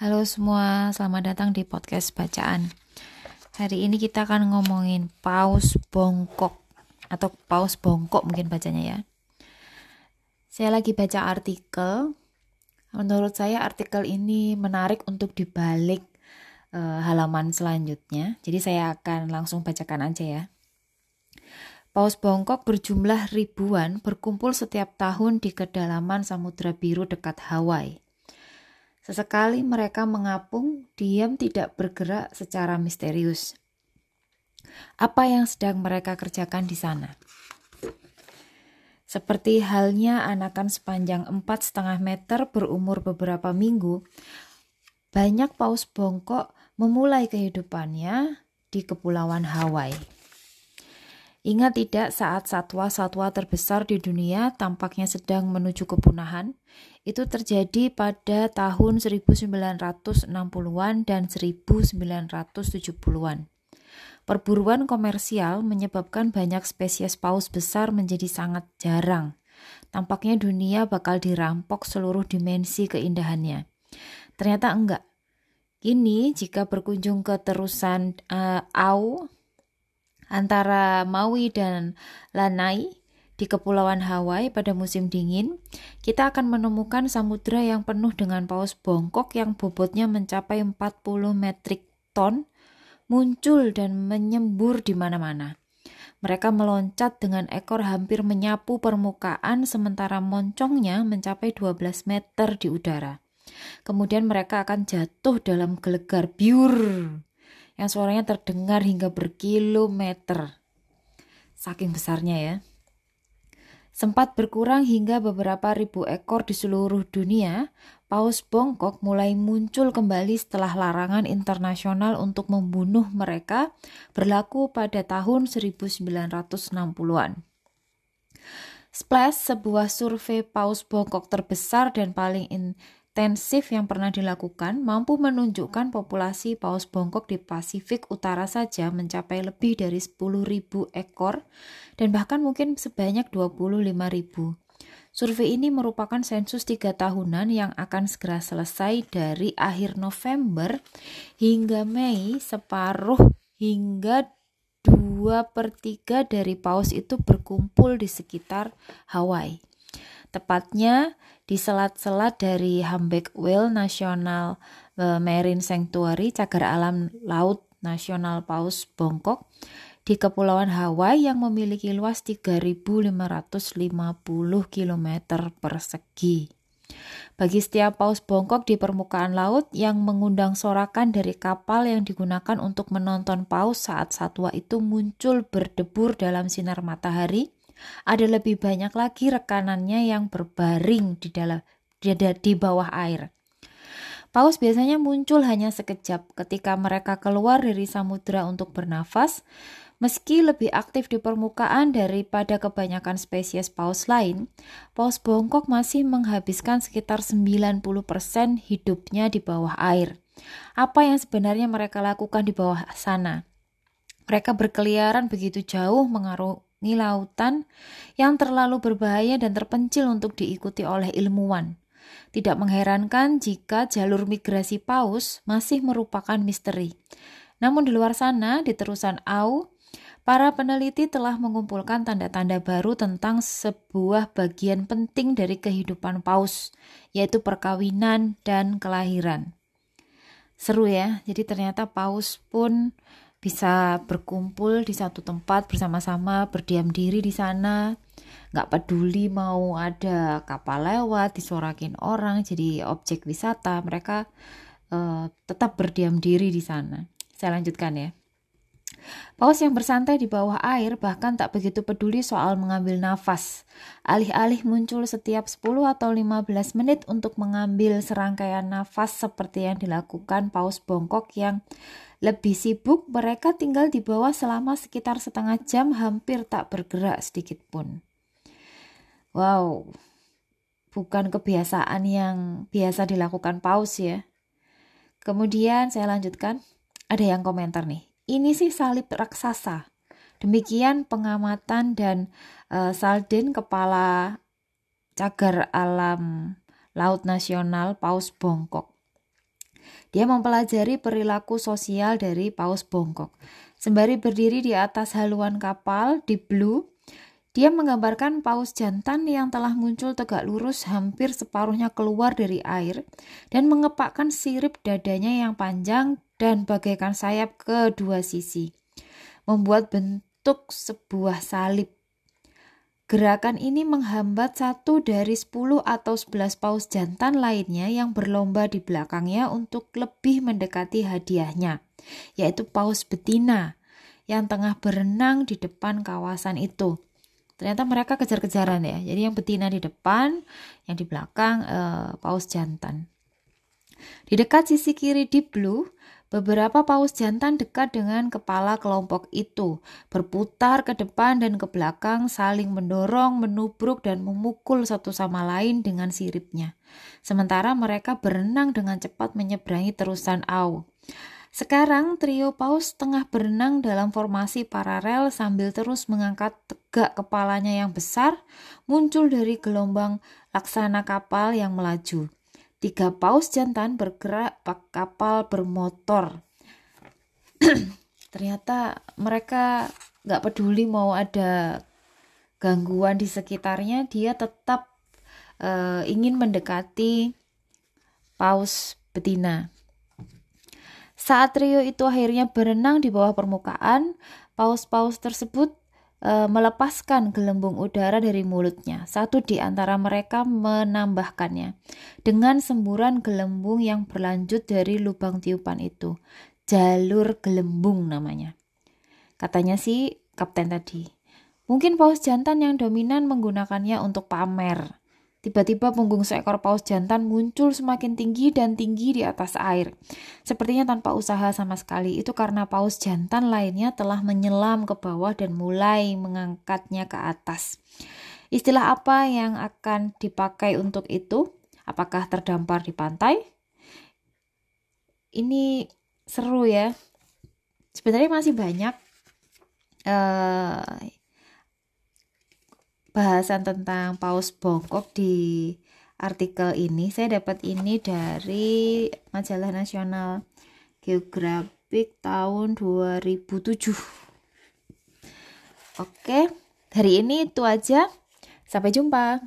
Halo semua, selamat datang di podcast bacaan. Hari ini kita akan ngomongin paus bongkok atau paus bongkok mungkin bacanya ya. Saya lagi baca artikel. Menurut saya artikel ini menarik untuk dibalik uh, halaman selanjutnya. Jadi saya akan langsung bacakan aja ya. Paus bongkok berjumlah ribuan berkumpul setiap tahun di kedalaman Samudra Biru dekat Hawaii. Sesekali mereka mengapung, diam tidak bergerak secara misterius. Apa yang sedang mereka kerjakan di sana? Seperti halnya anakan sepanjang empat setengah meter berumur beberapa minggu, banyak paus bongkok memulai kehidupannya di Kepulauan Hawaii. Ingat tidak saat satwa-satwa terbesar di dunia tampaknya sedang menuju kepunahan? Itu terjadi pada tahun 1960-an dan 1970-an. Perburuan komersial menyebabkan banyak spesies paus besar menjadi sangat jarang. Tampaknya dunia bakal dirampok seluruh dimensi keindahannya. Ternyata enggak. Kini jika berkunjung ke terusan uh, Au antara Maui dan Lanai di Kepulauan Hawaii pada musim dingin, kita akan menemukan samudra yang penuh dengan paus bongkok yang bobotnya mencapai 40 metrik ton muncul dan menyembur di mana-mana. Mereka meloncat dengan ekor hampir menyapu permukaan sementara moncongnya mencapai 12 meter di udara. Kemudian mereka akan jatuh dalam gelegar biur yang suaranya terdengar hingga berkilometer. Saking besarnya ya. Sempat berkurang hingga beberapa ribu ekor di seluruh dunia, paus bongkok mulai muncul kembali setelah larangan internasional untuk membunuh mereka berlaku pada tahun 1960-an. Splash, sebuah survei paus bongkok terbesar dan paling in intensif yang pernah dilakukan mampu menunjukkan populasi paus bongkok di Pasifik Utara saja mencapai lebih dari 10.000 ekor dan bahkan mungkin sebanyak 25.000. Survei ini merupakan sensus tiga tahunan yang akan segera selesai dari akhir November hingga Mei separuh hingga 2 per 3 dari paus itu berkumpul di sekitar Hawaii. Tepatnya di selat-selat dari Hambeck Whale National eh, Marine Sanctuary cagar alam laut nasional Paus Bongkok di Kepulauan Hawaii yang memiliki luas 3.550 km persegi. Bagi setiap paus bongkok di permukaan laut yang mengundang sorakan dari kapal yang digunakan untuk menonton paus saat satwa itu muncul berdebur dalam sinar matahari, ada lebih banyak lagi rekanannya yang berbaring di dalam di, bawah air. Paus biasanya muncul hanya sekejap ketika mereka keluar dari samudera untuk bernafas. Meski lebih aktif di permukaan daripada kebanyakan spesies paus lain, paus bongkok masih menghabiskan sekitar 90% hidupnya di bawah air. Apa yang sebenarnya mereka lakukan di bawah sana? Mereka berkeliaran begitu jauh mengaruh ini lautan yang terlalu berbahaya dan terpencil untuk diikuti oleh ilmuwan. Tidak mengherankan jika jalur migrasi paus masih merupakan misteri. Namun di luar sana, di terusan Au, para peneliti telah mengumpulkan tanda-tanda baru tentang sebuah bagian penting dari kehidupan paus, yaitu perkawinan dan kelahiran. Seru ya, jadi ternyata paus pun bisa berkumpul di satu tempat bersama-sama berdiam diri di sana. Nggak peduli mau ada kapal lewat disorakin orang jadi objek wisata mereka uh, tetap berdiam diri di sana. Saya lanjutkan ya. Paus yang bersantai di bawah air bahkan tak begitu peduli soal mengambil nafas. Alih-alih muncul setiap 10 atau 15 menit untuk mengambil serangkaian nafas seperti yang dilakukan paus bongkok yang lebih sibuk, mereka tinggal di bawah selama sekitar setengah jam hampir tak bergerak sedikit pun. Wow, bukan kebiasaan yang biasa dilakukan paus ya. Kemudian saya lanjutkan, ada yang komentar nih, ini sih salib raksasa. Demikian pengamatan dan uh, Salden kepala cagar alam Laut Nasional Paus Bongkok. Dia mempelajari perilaku sosial dari paus bongkok. Sembari berdiri di atas haluan kapal di Blue, dia menggambarkan paus jantan yang telah muncul tegak lurus hampir separuhnya keluar dari air dan mengepakkan sirip dadanya yang panjang dan bagaikan sayap ke dua sisi. Membuat bentuk sebuah salib. Gerakan ini menghambat satu dari sepuluh atau sebelas paus jantan lainnya yang berlomba di belakangnya untuk lebih mendekati hadiahnya, yaitu paus betina yang tengah berenang di depan kawasan itu. Ternyata mereka kejar-kejaran ya. Jadi yang betina di depan, yang di belakang uh, paus jantan. Di dekat sisi kiri Deep Blue, beberapa paus jantan dekat dengan kepala kelompok itu, berputar ke depan dan ke belakang, saling mendorong, menubruk, dan memukul satu sama lain dengan siripnya. Sementara mereka berenang dengan cepat menyeberangi terusan Au. Sekarang trio paus tengah berenang dalam formasi paralel sambil terus mengangkat tegak kepalanya yang besar muncul dari gelombang laksana kapal yang melaju. Tiga paus jantan bergerak pak kapal bermotor. Ternyata mereka nggak peduli mau ada gangguan di sekitarnya, dia tetap uh, ingin mendekati paus betina. Saat trio itu akhirnya berenang di bawah permukaan, paus-paus tersebut e, melepaskan gelembung udara dari mulutnya. Satu di antara mereka menambahkannya dengan semburan gelembung yang berlanjut dari lubang tiupan itu. Jalur gelembung namanya. Katanya si kapten tadi. Mungkin paus jantan yang dominan menggunakannya untuk pamer. Tiba-tiba punggung seekor paus jantan muncul semakin tinggi dan tinggi di atas air. Sepertinya tanpa usaha sama sekali. Itu karena paus jantan lainnya telah menyelam ke bawah dan mulai mengangkatnya ke atas. Istilah apa yang akan dipakai untuk itu? Apakah terdampar di pantai? Ini seru ya. Sebenarnya masih banyak uh, bahasan tentang paus bongkok di artikel ini. Saya dapat ini dari majalah nasional Geographic tahun 2007. Oke, hari ini itu aja. Sampai jumpa.